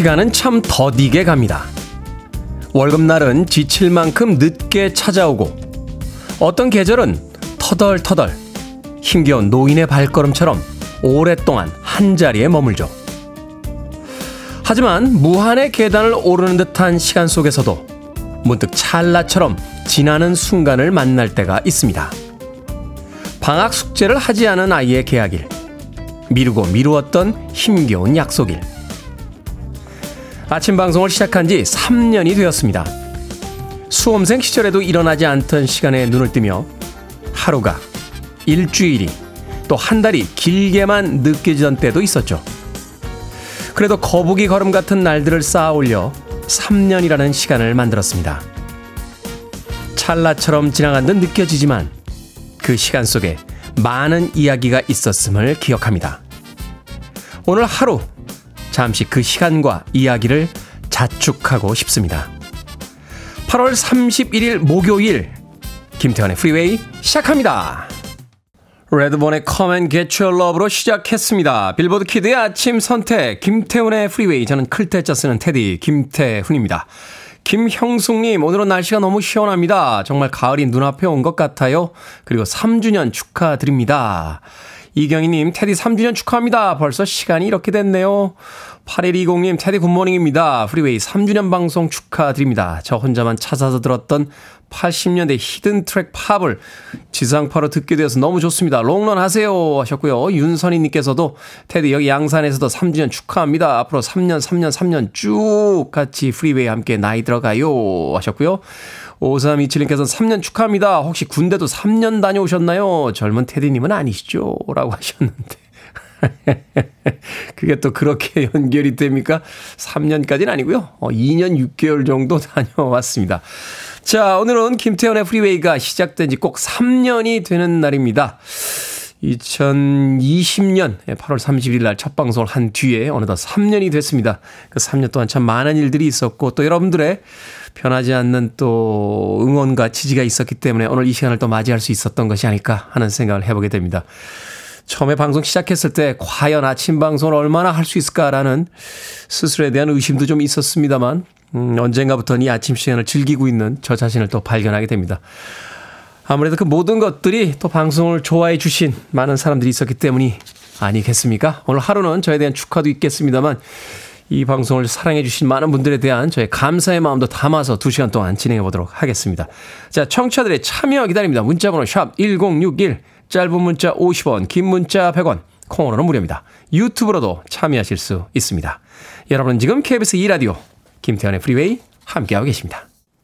시간은 참 더디게 갑니다. 월급날은 지칠 만큼 늦게 찾아오고 어떤 계절은 터덜터덜 힘겨운 노인의 발걸음처럼 오랫동안 한 자리에 머물죠. 하지만 무한의 계단을 오르는 듯한 시간 속에서도 문득 찰나처럼 지나는 순간을 만날 때가 있습니다. 방학 숙제를 하지 않은 아이의 계약일, 미루고 미루었던 힘겨운 약속일. 아침 방송을 시작한 지 3년이 되었습니다. 수험생 시절에도 일어나지 않던 시간에 눈을 뜨며 하루가, 일주일이, 또 한 달이 길게만 느껴지던 때도 있었죠. 그래도 거북이 걸음 같은 날들을 쌓아 올려 3년이라는 시간을 만들었습니다. 찰나처럼 지나간 듯 느껴지지만 그 시간 속에 많은 이야기가 있었음을 기억합니다. 오늘 하루 잠시 그 시간과 이야기를 자축하고 싶습니다. 8월 31일 목요일 김태환의 프리웨이 시작합니다. 레드본의 Come and Get Your Love로 시작했습니다. 빌보드 kid의 아침 선택 김태훈의 프리웨이 저는 클 태 자 쓰는 테디 김태훈입니다. 김형숙님, 오늘은 날씨가 너무 시원합니다. 정말 가을이 눈앞에 온 것 같아요. 그리고 3주년 축하드립니다. 이경희님, 테디 3주년 축하합니다. 벌써 시간이 이렇게 됐네요. 8120님, 테디 good morning입니다. 프리웨이 3주년 방송 축하드립니다. 저 혼자만 찾아서 들었던 80년대 hidden track 팝을 지상파로 듣게 되어서 너무 좋습니다. 롱런 하세요 하셨고요. 윤선희님께서도 테디 여기 양산에서도 3주년 축하합니다. 앞으로 3년, 3년, 3년 쭉 같이 프리웨이 함께 나이 들어가요 하셨고요. 5327님께서는 3년 축하합니다. 혹시 군대도 3년 다녀오셨나요? 젊은 테디님은 아니시죠? 라고 하셨는데. 그게 또 그렇게 연결이 됩니까? 3년까지는 아니고요. 어, 2년 6개월 정도 다녀왔습니다. 자, 오늘은 김태현의 프리웨이가 시작된 지 꼭 3년이 되는 날입니다. 2020년 8월 30일 날 첫 방송을 한 뒤에 어느덧 3년이 됐습니다. 그 3년 동안 참 많은 일들이 있었고 또 여러분들의 변하지 않는 또 응원과 지지가 있었기 때문에 오늘 이 시간을 또 맞이할 수 있었던 것이 아닐까 하는 생각을 해보게 됩니다. 처음에 방송 시작했을 때 과연 아침 방송을 얼마나 할 수 있을까라는 스스로에 대한 의심도 좀 있었습니다만 음, 언젠가부터는 이 아침 시간을 즐기고 있는 저 자신을 또 발견하게 됩니다. 아무래도 그 모든 것들이 또 방송을 좋아해 주신 많은 사람들이 있었기 때문이 아니겠습니까? 오늘 하루는 저에 대한 축하도 있겠습니다만 이 방송을 사랑해 주신 많은 분들에 대한 저의 감사의 마음도 담아서 2시간 동안 진행해 보도록 하겠습니다. 자, 청취자들의 참여 기다립니다. 문자 번호 샵 1061, 짧은 문자 50원, 긴 문자 100원, 콩으로는 무료입니다. 유튜브로도 참여하실 수 있습니다. 여러분은 지금 KBS 2라디오 김태현의 프리웨이 함께하고 계십니다.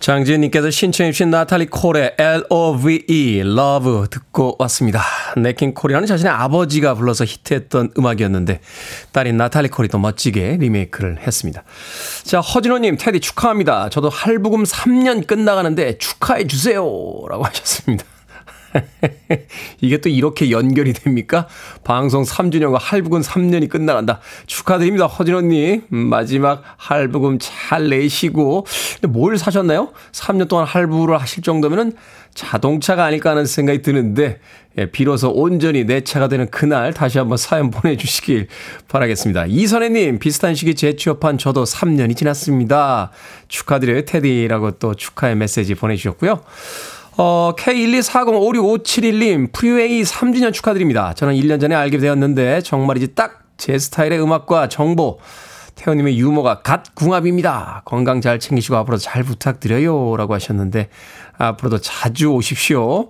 장지은님께서 신청해주신 나탈리 콜의 L-O-V-E, Love 듣고 왔습니다. 네킹 콜이라는 자신의 아버지가 불러서 히트했던 음악이었는데, 딸인 나탈리 콜이 또 멋지게 리메이크를 했습니다. 자, 허진호님, 테디 축하합니다. 저도 할부금 3년 끝나가는데 축하해주세요. 라고 하셨습니다. 이게 또 이렇게 연결이 됩니까? 방송 3주년과 할부금 3년이 끝나간다. 축하드립니다, 허진호님. 음, 마지막 할부금 잘 내시고. 뭘 사셨나요? 3년 동안 할부를 하실 정도면은 자동차가 아닐까 하는 생각이 드는데, 예, 비로소 온전히 내 차가 되는 그날 다시 한번 사연 보내주시길 바라겠습니다. 이선혜님, 비슷한 시기 재취업한 저도 3년이 지났습니다. 축하드려요, 테디라고 또 축하의 메시지 보내주셨고요. 어, K124056571님, 프리웨이 3주년 축하드립니다. 저는 1년 전에 알게 되었는데, 정말이지 딱 제 스타일의 음악과 정보, 태호님의 유머가 갓 궁합입니다. 건강 잘 챙기시고 앞으로 잘 부탁드려요. 라고 하셨는데, 앞으로도 자주 오십시오.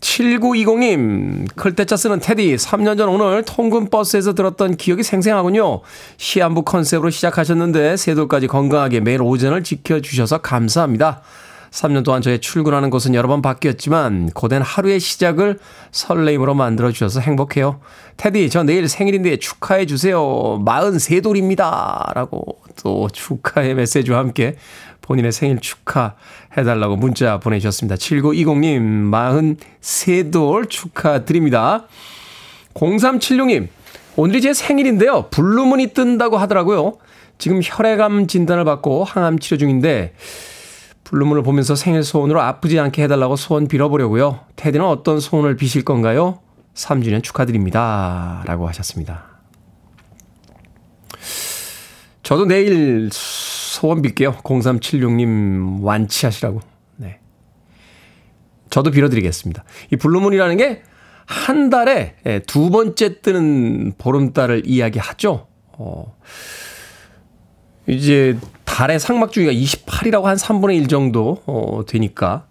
7920님, 클때짜 쓰는 테디, 3년 전 오늘 통근 버스에서 들었던 기억이 생생하군요. 시한부 컨셉으로 시작하셨는데, 세도까지 건강하게 매일 오전을 지켜주셔서 감사합니다. 3년 동안 저의 출근하는 곳은 여러 번 바뀌었지만, 고된 하루의 시작을 설레임으로 만들어 주셔서 행복해요. 테디, 저 내일 생일인데 축하해 주세요. 43돌입니다. 라고 또 축하의 메시지와 함께 본인의 생일 축하해 달라고 문자 보내주셨습니다. 7920님, 43돌 축하드립니다. 0376님, 오늘이 제 생일인데요. blue moon이 뜬다고 하더라고요. 지금 혈액암 진단을 받고 항암 치료 중인데, blue moon을 보면서 생일 소원으로 아프지 않게 해달라고 소원 빌어보려고요. 테디는 어떤 소원을 비실 건가요? 3주년 축하드립니다. 라고 하셨습니다. 저도 내일 소원 빌게요. 0376님 완치하시라고. 네. 저도 빌어드리겠습니다. 이 blue moon이라는 게 한 달에 예, 두 번째 뜨는 보름달을 이야기하죠. 어, 이제 달의 삭망 주기가 28일하고 한 3분의 1 정도 어, 되니까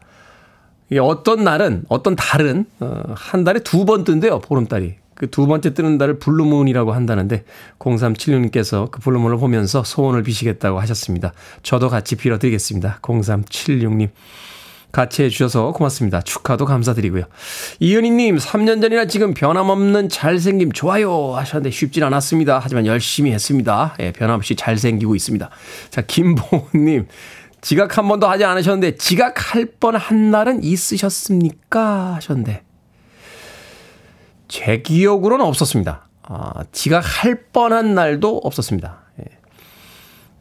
어떤 날은 어떤 달은 어, 한 달에 두 번 뜬대요 보름달이 그 두 번째 뜨는 달을 blue moon이라고 한다는데 0376님께서 그 blue moon을 보면서 소원을 비시겠다고 하셨습니다. 저도 같이 빌어드리겠습니다. 0376님. 같이 해주셔서 고맙습니다. 축하도 감사드리고요. 이은희님, 3년 전이나 지금 변함없는 잘생김 좋아요 하셨는데 쉽진 않았습니다. 하지만 열심히 했습니다. 예, 변함없이 잘생기고 있습니다. 자, 김보은님, 지각 한 번도 하지 않으셨는데 지각할 뻔 한 날은 있으셨습니까? 하셨는데 제 기억으로는 없었습니다. 아, 지각할 뻔한 날도 없었습니다. 예.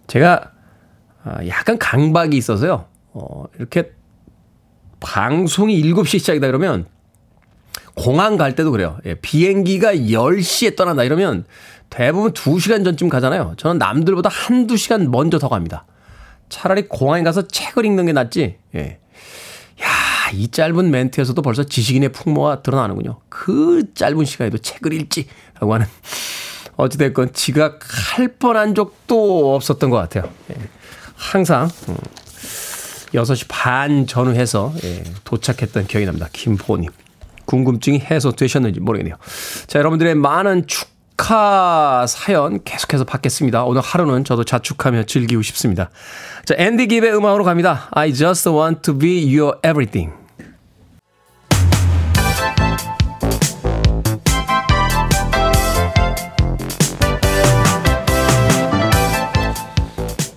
제가 아, 약간 강박이 있어서요. 어, 이렇게 방송이 7시에 시작이다 그러면 공항 갈 때도 그래요. 예, 비행기가 10시에 떠난다 이러면 대부분 2시간 전쯤 가잖아요. 저는 남들보다 한두 시간 먼저 더 갑니다. 차라리 공항에 가서 책을 읽는 게 낫지. 예. 이 짧은 멘트에서도 벌써 지식인의 풍모가 드러나는군요. 그 짧은 시간에도 책을 읽지라고 하는 어찌됐건 지각할 뻔한 적도 없었던 것 같아요. 예. 항상 6시 음, 반 전후해서 예, 도착했던 기억이 납니다. 김포님. 궁금증이 해소되셨는지 모르겠네요. 자, 여러분들의 많은 축 축하 사연 계속해서 받겠습니다. 오늘 하루는 저도 자축하며 즐기고 싶습니다. 자, 앤디 깁의 음악으로 갑니다. I just want to be your everything.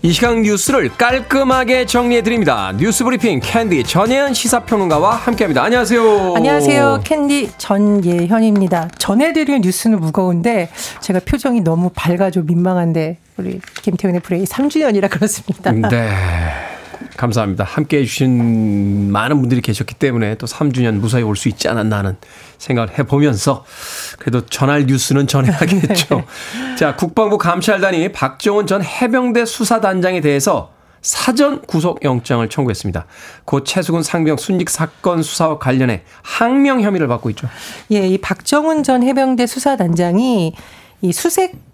이 시간 뉴스를 깔끔하게 정리해 드립니다. 뉴스 브리핑 캔디 전예현 시사평론가와 함께합니다. 안녕하세요. 안녕하세요. 캔디 전예현입니다. 전해드릴 뉴스는 무거운데 제가 표정이 너무 밝아서 민망한데 우리 김태훈의 프리웨이 3주년이라 그렇습니다. 네. 감사합니다. 함께 해주신 많은 분들이 계셨기 때문에 또 3주년 무사히 올 수 있지 않았나 하는 생각을 해보면서 그래도 전할 뉴스는 전해야겠죠. 네. 자, 국방부 감찰단이 박정훈 전 해병대 수사단장에 대해서 사전 구속영장을 청구했습니다. 고 최수근 상병 순직 사건 수사와 관련해 항명 혐의를 받고 있죠. 예, 이 박정훈 전 해병대 수사단장이 이 수색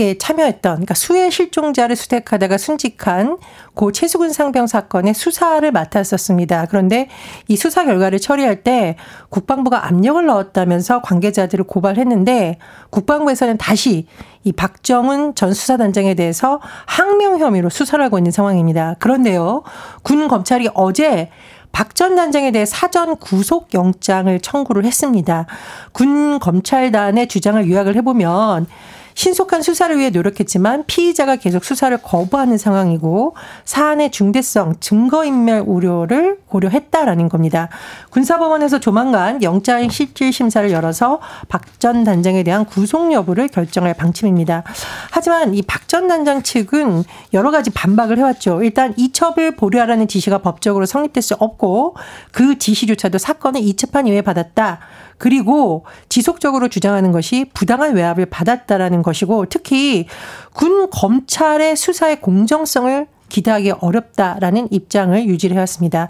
에 참여했던 그러니까 수해 실종자를 수색하다가 순직한 고 최수근 상병 사건의 수사를 맡았었습니다. 그런데 이 수사 결과를 처리할 때 국방부가 압력을 넣었다면서 관계자들을 고발했는데 국방부에서는 다시 이 박정훈 전 수사단장에 대해서 항명 혐의로 수사를 하고 있는 상황입니다. 그런데요. 군 검찰이 어제 박전 단장에 대해 사전 구속 영장을 청구를 했습니다. 군 검찰단의 주장을 요약을 해보면 신속한 수사를 위해 노력했지만 피의자가 계속 수사를 거부하는 상황이고 사안의 중대성, 증거인멸 우려를 고려했다라는 겁니다. 군사법원에서 조만간 영장 실질 심사를 열어서 박 전 단장에 대한 구속 여부를 결정할 방침입니다. 하지만 이 박 전 단장 측은 여러 가지 반박을 해왔죠. 일단 이첩을 보류하라는 지시가 법적으로 성립될 수 없고 그 지시조차도 사건을 이첩한 이후에 받았다. 그리고 지속적으로 주장하는 것이 부당한 외압을 받았다라는 것이고 특히 군 검찰의 수사의 공정성을 기대하기 어렵다라는 입장을 유지를 해왔습니다.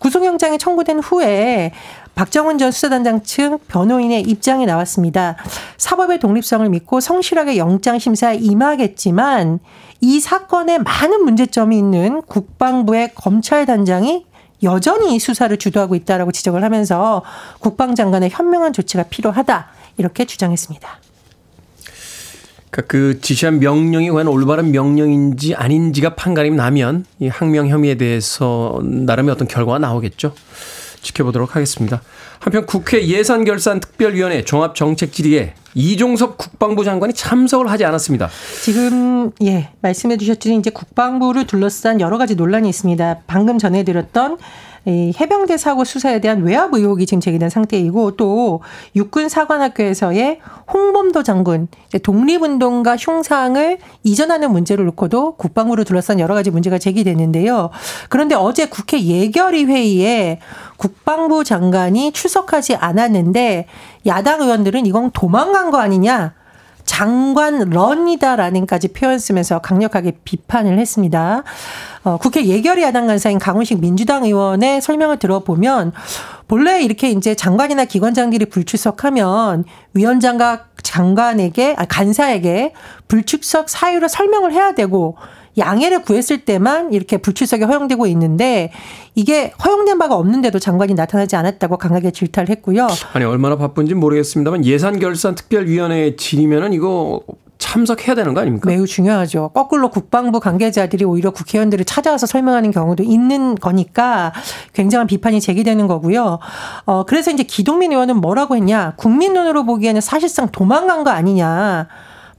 구속영장이 청구된 후에 박정훈 전 수사단장 측 변호인의 입장이 나왔습니다. 사법의 독립성을 믿고 성실하게 영장 심사에 임하겠지만 이 사건에 많은 문제점이 있는 국방부의 검찰단장이 여전히 수사를 주도하고 있다라고 지적을 하면서 국방장관의 현명한 조치가 필요하다 이렇게 주장했습니다. 그러니까 그 지시한 명령이 과연 올바른 명령인지 아닌지가 판가름이 나면 이 항명 혐의에 대해서 나름의 어떤 결과가 나오겠죠. 지켜보도록 하겠습니다. 한편 국회 예산결산특별위원회 종합정책질의에 이종섭 국방부 장관이 참석을 하지 않았습니다. 지금 예 말씀해 주셨듯이 이제 국방부를 둘러싼 여러 가지 논란이 있습니다. 방금 전해드렸던 이 해병대 사고 수사에 대한 외압 의혹이 지금 제기된 상태이고 또 육군 사관학교에서의 홍범도 장군 독립운동가 흉상을 이전하는 문제를 놓고도 국방부를 둘러싼 여러 가지 문제가 제기됐는데요. 그런데 어제 국회 예결위 회의에 국방부 장관이 출석하지 않았는데 야당 의원들은 이건 도망간 거 아니냐. 장관 런이다라는까지 표현 쓰면서 강력하게 비판을 했습니다. 어, 국회 예결위 야당 간사인 강훈식 민주당 의원의 설명을 들어보면 본래 이렇게 이제 장관이나 기관장들이 불출석하면 위원장과 장관에게 아, 간사에게 불출석 사유를 설명을 해야 되고 양해를 구했을 때만 이렇게 불출석이 허용되고 있는데 이게 허용된 바가 없는데도 장관이 나타나지 않았다고 강하게 질타를 했고요. 아니 얼마나 바쁜지 모르겠습니다만 예산 결산 특별위원회 질이면은 이거 참석해야 되는 거 아닙니까? 매우 중요하죠. 거꾸로 국방부 관계자들이 오히려 국회의원들을 찾아와서 설명하는 경우도 있는 거니까 굉장한 비판이 제기되는 거고요. 어, 그래서 이제 기동민 의원은 뭐라고 했냐. 국민 눈으로 보기에는 사실상 도망간 거 아니냐.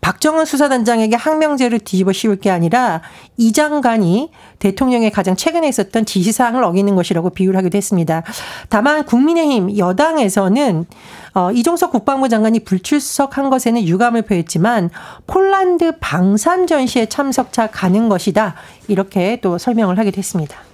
박정은 수사단장에게 항명제를 뒤집어 씌울 게 아니라 이 장관이 대통령의 가장 최근에 있었던 지시사항을 어기는 것이라고 비유를 하기도 했습니다. 다만 국민의힘 여당에서는 어, 이종석 국방부 장관이 불출석한 것에는 유감을 표했지만 폴란드 방산 전시에 참석차 가는 것이다. 이렇게 또 설명을 하기도 했습니다.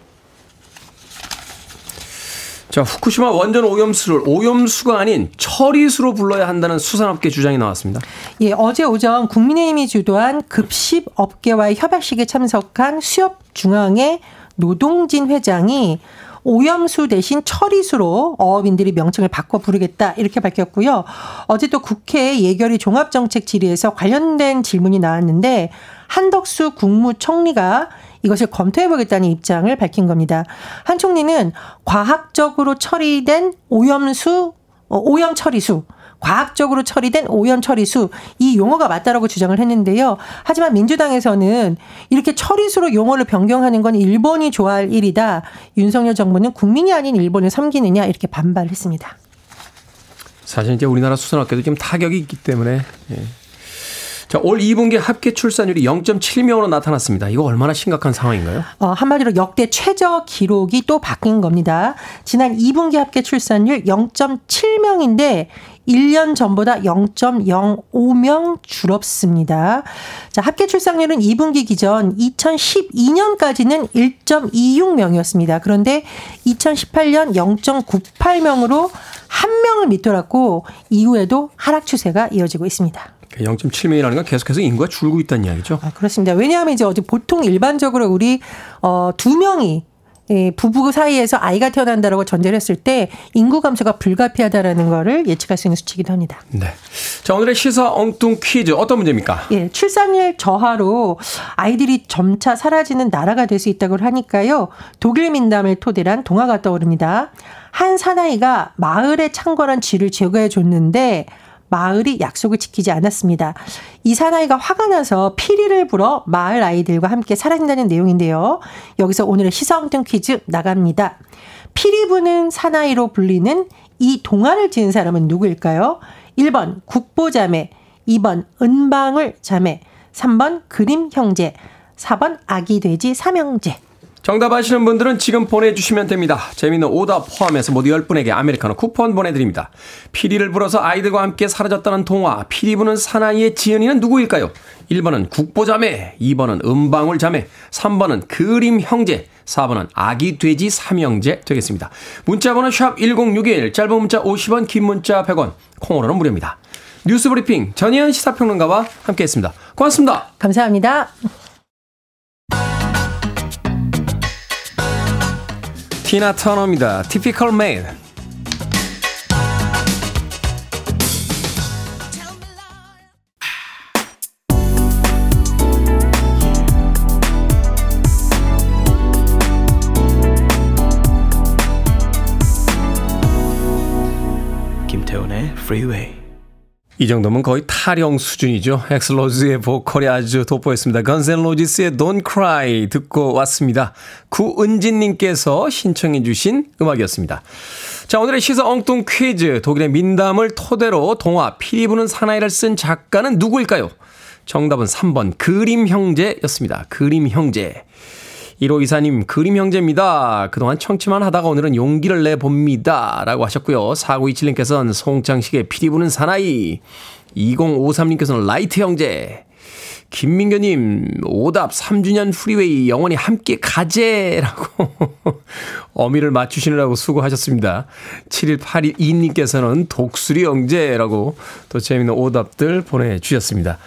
자, 후쿠시마 원전 오염수를 오염수가 아닌 처리수로 불러야 한다는 수산업계 주장이 나왔습니다. 예, 어제 오전 국민의힘이 주도한 급식 업계와의 협약식에 참석한 수협 중앙의 노동진 회장이 오염수 대신 처리수로 어업인들이 명칭을 바꿔 부르겠다 이렇게 밝혔고요. 어제 또 국회 예결위 종합정책 질의에서 관련된 질문이 나왔는데 한덕수 국무총리가 이것을 검토해보겠다는 입장을 밝힌 겁니다. 한 총리는 과학적으로 처리된 오염수, 어, 오염 처리수, 과학적으로 처리된 오염 처리수 이 용어가 맞다라고 주장을 했는데요. 하지만 민주당에서는 이렇게 처리수로 용어를 변경하는 건 일본이 좋아할 일이다. 윤석열 정부는 국민이 아닌 일본을 섬기느냐 이렇게 반발했습니다. 사실 이제 우리나라 수산업계도 좀 타격이 있기 때문에 예. 자, 올 2분기 합계 출산율이 0.7명으로 나타났습니다. 이거 얼마나 심각한 상황인가요? 어, 한마디로 역대 최저 기록이 또 바뀐 겁니다. 지난 2분기 합계 출산율 0.7명인데 1년 전보다 0.05명 줄었습니다. 자, 합계 출산율은 2분기 기전 2012년까지는 1.26명이었습니다. 그런데 2018년 0.98명으로 한 명을 밑돌았고 이후에도 하락 추세가 이어지고 있습니다. 0.7명이라는 건 계속해서 인구가 줄고 있다는 이야기죠. 아, 그렇습니다. 왜냐하면 이제 어디 보통 일반적으로 우리 어, 두 명이 예, 부부 사이에서 아이가 태어난다라고 전제를 했을 때 인구 감소가 불가피하다라는 거를 예측할 수 있는 수치이기도 합니다. 네. 자, 오늘의 시사 엉뚱 퀴즈 어떤 문제입니까? 예, 출산율 저하로 아이들이 점차 사라지는 나라가 될 수 있다고 하니까요. 독일 민담을 토대로 한 동화가 떠오릅니다. 한 사나이가 마을에 창궐한 쥐를 제거해 줬는데 마을이 약속을 지키지 않았습니다. 이 사나이가 화가 나서 피리를 불어 마을 아이들과 함께 사라진다는 내용인데요. 여기서 오늘의 시사엉뚱 퀴즈 나갑니다. 피리 부는 사나이로 불리는 이 동화를 지은 사람은 누구일까요? 1번 국보자매, 2번 은방울 자매, 3번 그림 형제, 4번 아기 돼지 삼형제. 정답 아시는 분들은 지금 보내주시면 됩니다. 재미있는 오답 포함해서 모두 10분에게 아메리카노 쿠폰 보내드립니다. 피리를 불어서 아이들과 함께 사라졌다는 동화, 피리 부는 사나이의 지은이는 누구일까요? 1번은 국보자매, 2번은 음방울 자매, 3번은 그림 형제, 4번은 아기 돼지 삼형제 되겠습니다. 문자번호 샵 1061, 짧은 문자 50원, 긴 문자 100원, 콩으로는 무료입니다. 뉴스 브리핑 전희연 시사평론가와 함께했습니다. 고맙습니다. 감사합니다. 티나 터너입니다. Typical Man. 김태훈의 Freeway. 이 정도면 거의 타령 수준이죠. 엑슬로즈의 보컬이 아주 돋보였습니다. 건센로지스의 Don't Cry 듣고 왔습니다. 구은진님께서 신청해 주신 음악이었습니다. 자, 오늘의 시사 엉뚱 퀴즈. 독일의 민담을 토대로 동화 피리 부는 사나이를 쓴 작가는 누구일까요? 정답은 3번 그림 형제였습니다. 그림 형제. 1호 이사님 그림 형제입니다. 그동안 청취만 하다가 오늘은 용기를 내봅니다. 라고 하셨고요. 4927님께서는 송창식의 피리 부는 사나이. 2053님께서는 라이트 형제. 김민교님, 오답 3주년 프리웨이 영원히 함께 가재라고 어미를 맞추시느라고 수고하셨습니다. 7182님께서는 독수리 형제라고 또 재미있는 오답들 보내주셨습니다.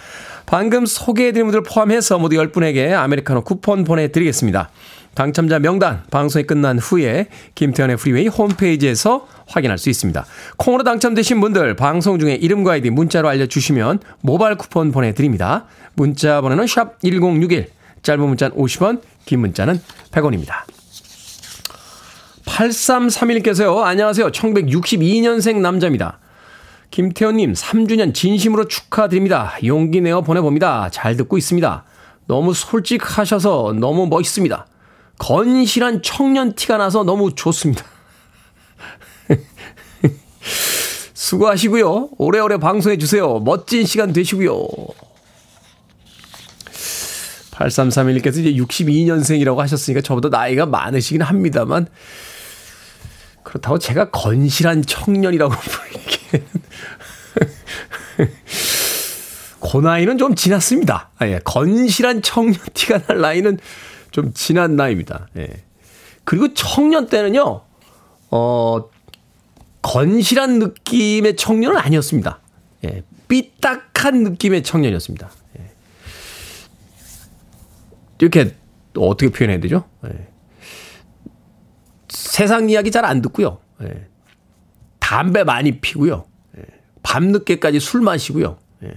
방금 소개해드린 분들 포함해서 모두 10분에게 아메리카노 쿠폰 보내드리겠습니다. 당첨자 명단 방송이 끝난 후에 김태훈의 프리웨이 홈페이지에서 확인할 수 있습니다. 콩으로 당첨되신 분들 방송 중에 이름과 아이디 문자로 알려주시면 모바일 쿠폰 보내드립니다. 문자 번호는 샵 1061, 짧은 문자는 50원, 긴 문자는 100원입니다. 8331께서요. 안녕하세요. 1962년생 남자입니다. 김태현님 3주년 진심으로 축하드립니다. 용기 내어 보내봅니다. 잘 듣고 있습니다. 너무 솔직하셔서 너무 멋있습니다. 건실한 청년 티가 나서 너무 좋습니다. 수고하시고요. 오래오래 방송해 주세요. 멋진 시간 되시고요. 8331님께서 이제 62년생이라고 하셨으니까 저보다 나이가 많으시긴 합니다만 그렇다고 제가 건실한 청년이라고 보이기에는 그 나이는 좀 지났습니다. 아, 예. 건실한 청년 티가 날 나이는 좀 지난 나이입니다. 예. 그리고 청년 때는요, 어, 건실한 느낌의 청년은 아니었습니다. 예. 삐딱한 느낌의 청년이었습니다. 예. 이렇게 어떻게 표현해야 되죠? 예. 세상 이야기 잘 안 듣고요. 예. 담배 많이 피고요. 예. 밤늦게까지 술 마시고요. 예.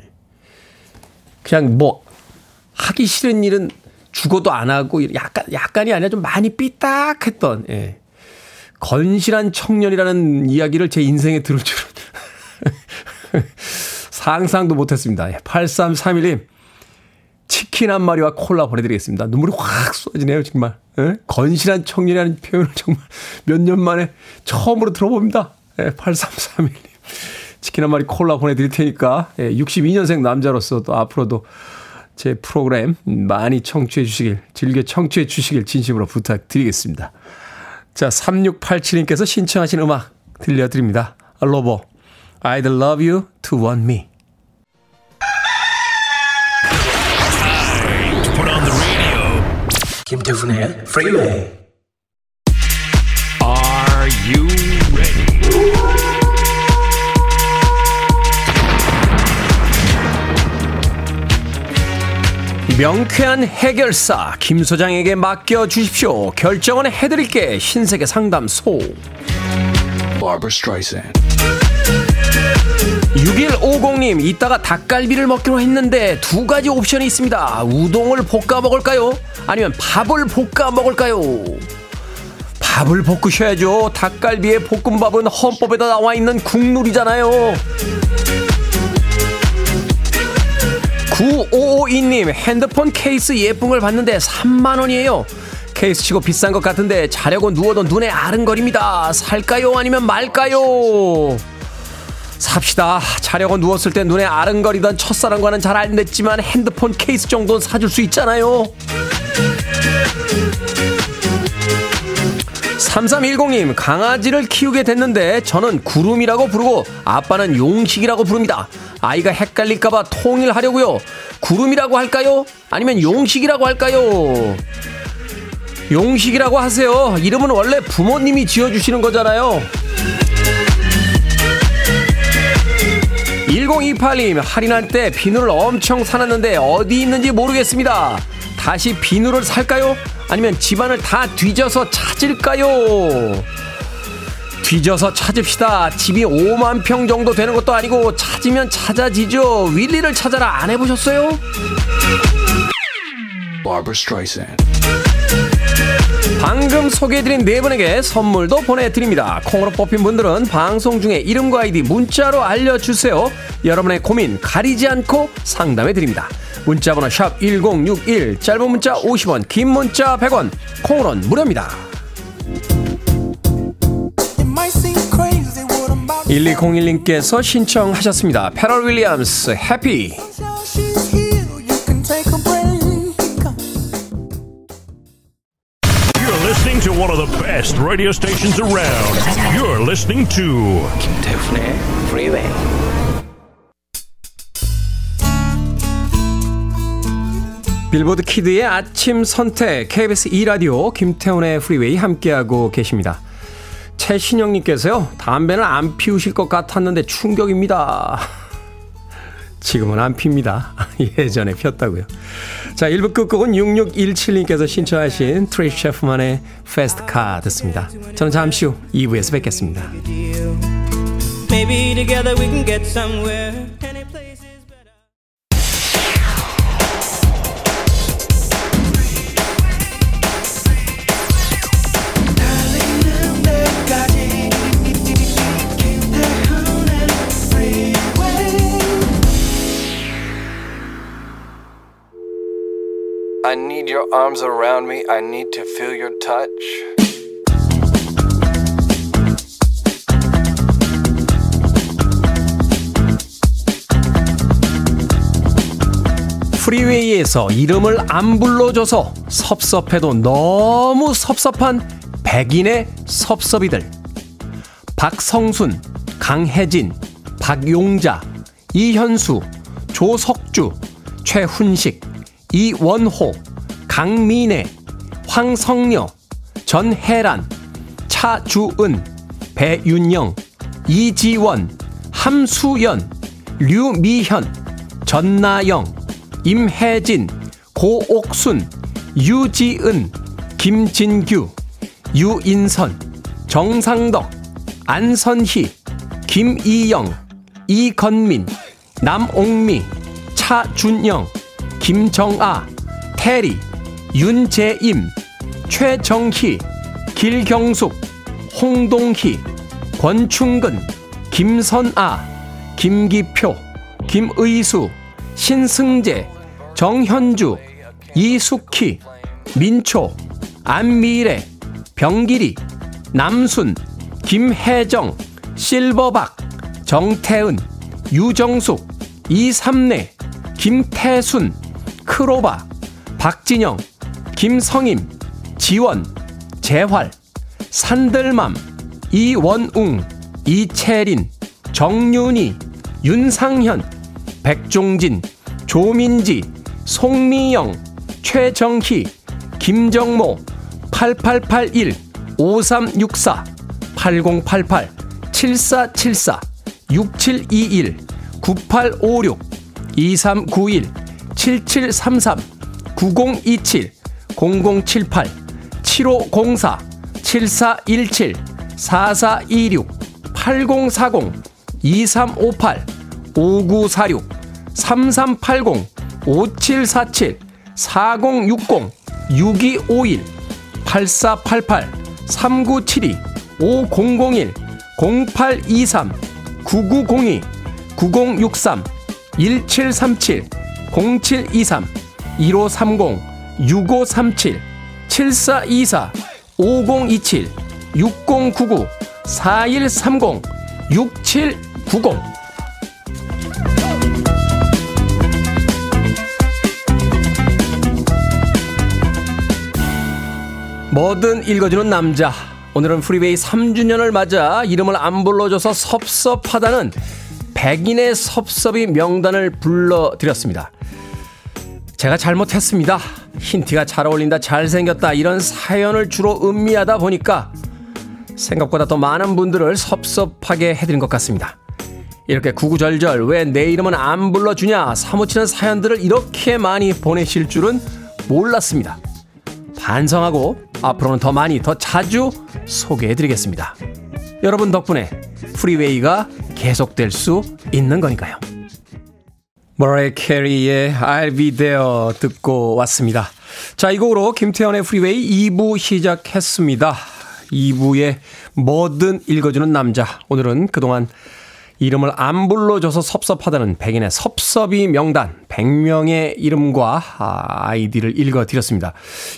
그냥 뭐 하기 싫은 일은 죽어도 안 하고 약간 약간이 아니라 좀 많이 삐딱했던 예. 건실한 청년이라는 이야기를 제 인생에 들을 줄은 상상도 못했습니다. 8331님 치킨 한 마리와 콜라 보내드리겠습니다. 눈물이 확 쏟아지네요, 정말. 예? 건실한 청년이라는 표현을 정말 몇 년 만에 처음으로 들어봅니다. 예, 8331님. 치킨 한 마리 콜라 보내드릴 테니까, 예, 62년생 남자로서 또 앞으로도 제 프로그램 많이 청취해 주시길, 즐겨 청취해 주시길 진심으로 부탁드리겠습니다. 자, 3687님께서 신청하신 음악 들려드립니다. 로보, I'd love you to want me. 김태훈의 Freeway. Are 명쾌한 해결사 김 소장에게 맡겨 주십시오. 결정은 해드릴게 신세계 상담소. Barbara Streisand. 6150님, 이따가 닭갈비를 먹기로 했는데 두 가지 옵션이 있습니다. 우동을 볶아 먹을까요? 아니면 밥을 볶아 먹을까요? 밥을 볶으셔야죠. 닭갈비의 볶음밥은 헌법에다 나와 있는 국룰이잖아요. 9552님, 핸드폰 케이스 걸 봤는데 3만원이에요. 케이스 치고 비싼 것 같은데 자려고 누워도 눈에 아른거립니다. 살까요? 아니면 말까요? 삽시다. 자려고 누웠을 때 눈에 아른거리던 첫사랑과는 잘 안 됐지만 핸드폰 케이스 정도는 사줄 수 있잖아요. 3310님, 강아지를 키우게 됐는데 저는 구름이라고 부르고 아빠는 용식이라고 부릅니다. 아이가 헷갈릴까봐 통일하려고요. 구름이라고 할까요? 아니면 용식이라고 할까요? 용식이라고 하세요. 이름은 원래 부모님이 지어주시는 거잖아요. 1028님, 할인할 때 비누를 엄청 사놨는데 어디 있는지 모르겠습니다. 다시 비누를 살까요? 아니면 집안을 다 뒤져서 찾을까요? 뒤져서 찾읍시다. 집이 5만 평 정도 되는 것도 아니고 찾으면 찾아지죠. 윌리를 찾아라 안 해보셨어요? 방금 소개해드린 네 분에게 선물도 보내드립니다. 콩으로 뽑힌 분들은 방송 중에 이름과 아이디 문자로 알려주세요. 여러분의 고민 가리지 않고 상담해드립니다. 문자번호 샵 1061, 짧은 문자 50원, 긴 문자 100원, 콩으로는 무료입니다. 1201님께서 신청하셨습니다. 패럴 윌리엄스 해피 listening to one of the best radio stations around. You're listening to 김태훈의 Freeway. 빌보드 kid의 아침 선택 KBS 2 라디오 김태훈의 프리웨이 함께하고 계십니다. 최신영님께서요 담배는 안 피우실 것 같았는데 충격입니다. 지금은 안 핍니다. 예전에 폈다고요. 자, 1부 끝곡은 6617님께서 신청하신 트레이시 채프먼의 Fast Car 듣습니다. 저는 잠시 후 2부에서 뵙겠습니다. Maybe together we can get somewhere. I need your arms around me. I need to feel your touch. 프리웨이에서 이름을 안 불러줘서 섭섭해도 너무 섭섭한 백인의 섭섭이들. 박성순, 강혜진, 박용자, 이현수, 조석주, 최훈식, 이원호, 강민혜, 황성녀, 전혜란, 차주은, 배윤영, 이지원, 함수연, 류미현, 전나영, 임혜진, 고옥순, 유지은, 김진규, 유인선, 정상덕, 안선희, 김이영, 이건민, 남옥미, 차준영, 김정아, 테리, 윤재임, 최정희, 길경숙, 홍동희, 권충근, 김선아, 김기표, 김의수, 신승재, 정현주, 이숙희, 민초, 안미래, 병길이, 남순, 김혜정, 실버박, 정태은, 유정숙, 이삼래, 김태순, 크로바, 박진영, 김성임, 지원, 재활, 산들맘, 이원웅, 이채린, 정윤희, 윤상현, 백종진, 조민지, 송미영, 최정희, 김정모, 8881, 5364, 8088, 7474, 6721, 9856, 2391, 7733 9027 0078 7504 7417 4426 8040 2358 5946 3380 5747 4060 6251 8488 3972 5001 0823 9902 9063 1737 0723 1530 6537 7424 5027 6099 4130 6790 뭐든 읽어주는 남자. 오늘은 프리웨이 3주년을 맞아 이름을 안 불러줘서 섭섭하다는 백인의 섭섭이 명단을 불러드렸습니다. 제가 잘못했습니다. 흰티가 잘 어울린다, 잘생겼다, 이런 사연을 주로 음미하다 보니까 생각보다 더 많은 분들을 섭섭하게 해드린 것 같습니다. 이렇게 구구절절 왜 내 이름은 안 불러주냐 사무치는 사연들을 이렇게 많이 보내실 줄은 몰랐습니다. 반성하고 앞으로는 더 많이 더 자주 소개해드리겠습니다. 여러분 덕분에 프리웨이가 계속될 수 있는 거니까요. 머라이 캐리의 I'll be there 듣고 왔습니다. 자, 이 곡으로 김태훈의 프리웨이 2부 시작했습니다. 2부에 뭐든 읽어주는 남자. 오늘은 그동안 이름을 안 불러줘서 섭섭하다는 백인의 섭섭이 명단 100명의 이름과 아, 아이디를 읽어드렸습니다.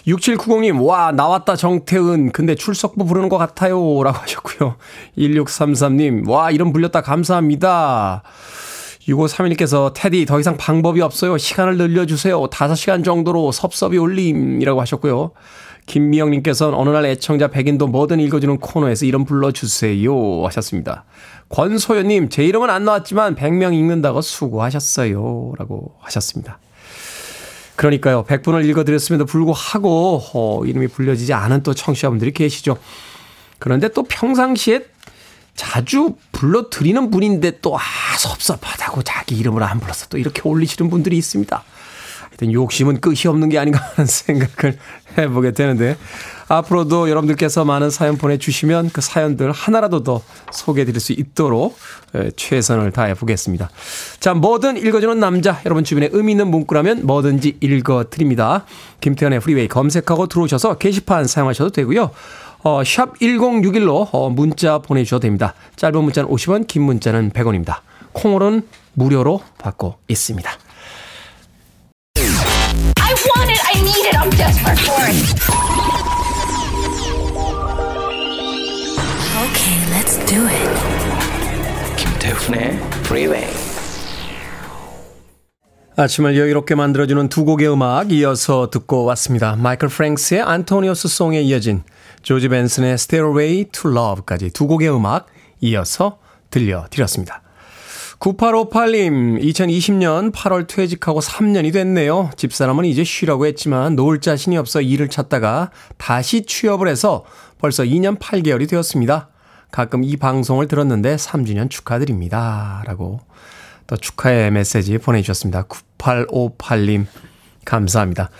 6790님 와 나왔다 정태은 근데 출석부 부르는 것 같아요 라고 하셨고요. 1633님 와 이름 불렸다 감사합니다. 6531님께서 테디 더 이상 방법이 없어요. 시간을 늘려주세요. 5시간 정도로 섭섭이 올림이라고 하셨고요. 김미영님께서는 어느 날 애청자 백인도 뭐든 읽어주는 코너에서 이름 불러주세요 하셨습니다. 권소연님 제 이름은 안 나왔지만 100명 읽는다고 수고하셨어요 라고 하셨습니다. 그러니까요. 100분을 읽어드렸음에도 불구하고 어, 이름이 불려지지 않은 또 청취자분들이 계시죠. 그런데 또 평상시에 자주 불러드리는 분인데 또, 아, 섭섭하다고 자기 이름을 안 불러서 또 이렇게 올리시는 분들이 있습니다. 하여튼 욕심은 끝이 없는 게 아닌가 하는 생각을 해보게 되는데, 앞으로도 여러분들께서 많은 사연 보내주시면 그 사연들 하나라도 더 소개해드릴 수 있도록 최선을 다해 보겠습니다. 자, 뭐든 읽어주는 남자. 여러분 주변에 의미 있는 문구라면 뭐든지 읽어드립니다. 김태현의 프리웨이 검색하고 들어오셔서 게시판 사용하셔도 되고요. 어, 샵 1061로 어, 문자 보내주셔도 됩니다. 짧은 문자는 50원, 긴 문자는 100원입니다. 콩으로는 무료로 받고 있습니다. I want it, I need it, I'm desperate for it. Okay, let's do it. 김태훈의 Freeway. 아침을 여유롭게 만들어주는 두 곡의 음악 이어서 듣고 왔습니다. 마이클 프랭스의 안토니오스 송에 이어진 조지 벤슨의 Stairway to Love까지 두 곡의 음악 이어서 들려드렸습니다. 9858님, 2020년 8월 퇴직하고 3년이 됐네요. 집사람은 이제 쉬라고 했지만 놓을 자신이 없어 일을 찾다가 다시 취업을 해서 벌써 2년 8개월이 되었습니다. 가끔 이 방송을 들었는데 3주년 축하드립니다. 라고 또 축하의 메시지 보내주셨습니다. 9858님, 감사합니다.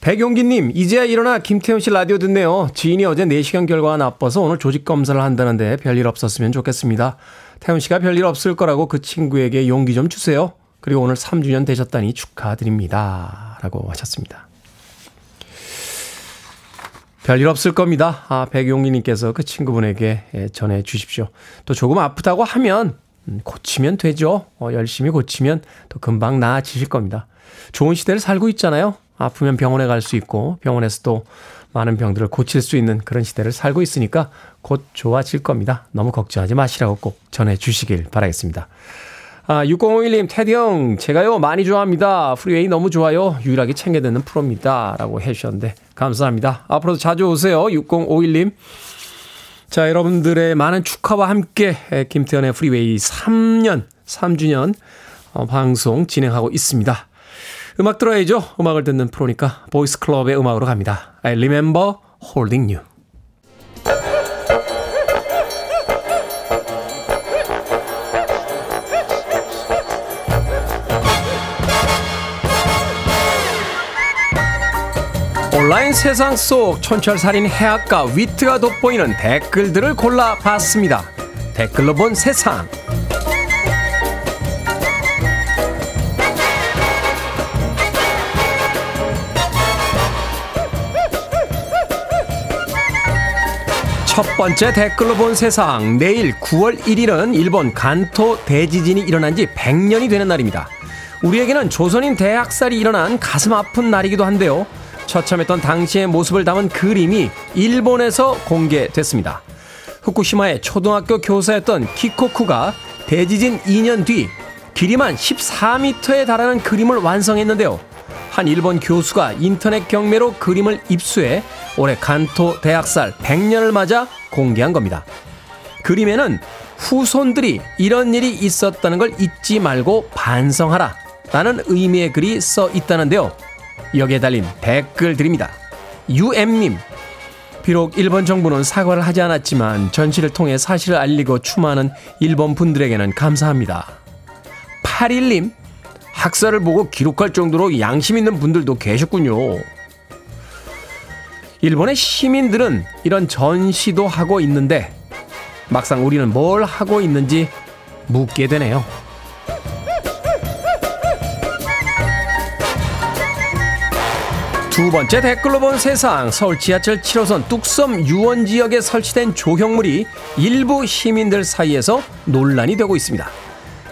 백용기님, 이제야 일어나 김태훈 씨 라디오 듣네요. 지인이 어제 4시간 결과가 나빠서 오늘 조직 검사를 한다는데 별일 없었으면 좋겠습니다. 태훈 씨가 별일 없을 거라고 그 친구에게 용기 좀 주세요. 그리고 오늘 3주년 되셨다니 축하드립니다. 라고 하셨습니다. 별일 없을 겁니다. 아, 백용기님께서 그 친구분에게 예, 전해 주십시오. 또 조금 아프다고 하면 음, 고치면 되죠. 어, 열심히 고치면 또 금방 나아지실 겁니다. 좋은 시대를 살고 있잖아요. 아프면 병원에 갈 수 있고 병원에서 도 많은 병들을 고칠 수 있는 그런 시대를 살고 있으니까 곧 좋아질 겁니다. 너무 걱정하지 마시라고 꼭 전해 주시길 바라겠습니다. 아, 6051님, 테디 형, 제가요, 많이 좋아합니다. 프리웨이 너무 좋아요. 유일하게 챙겨 듣는 프로입니다. 라고 해주셨는데, 감사합니다. 앞으로도 자주 오세요. 6051님. 자, 여러분들의 많은 축하와 함께 김태훈의 프리웨이 3년, 3주년 어, 방송 진행하고 있습니다. 음악 들어야죠. 음악을 듣는 프로니까 보이스 클럽의 음악으로 갑니다. I remember holding you. 온라인 세상 속 촌철살인 해악과 위트가 돋보이는 댓글들을 골라봤습니다. 댓글로 본 세상. 첫 번째 댓글로 본 세상. 내일 9월 1일은 일본 간토 대지진이 일어난 지 100년이 되는 날입니다. 우리에게는 조선인 대학살이 일어난 가슴 아픈 날이기도 한데요. 처참했던 당시의 모습을 담은 그림이 일본에서 공개됐습니다. 후쿠시마의 초등학교 교사였던 키코쿠가 대지진 2년 뒤 길이만 14m에 달하는 그림을 완성했는데요. 한 일본 교수가 인터넷 경매로 그림을 입수해 올해 간토 대학살 100년을 맞아 공개한 겁니다. 그림에는 후손들이 이런 일이 있었다는 걸 잊지 말고 반성하라 라는 의미의 글이 써 있다는데요. 여기에 달린 댓글 드립니다. UM님, 비록 일본 정부는 사과를 하지 않았지만 전시를 통해 사실을 알리고 추모하는 일본 분들에게는 감사합니다. 81님, 학살을 보고 기록할 정도로 양심 있는 분들도 계셨군요. 일본의 시민들은 이런 전시도 하고 있는데 막상 우리는 뭘 하고 있는지 묻게 되네요. 두 번째 댓글로 본 세상 서울 지하철 7호선 뚝섬 유원 지역에 설치된 조형물이 일부 시민들 사이에서 논란이 되고 있습니다.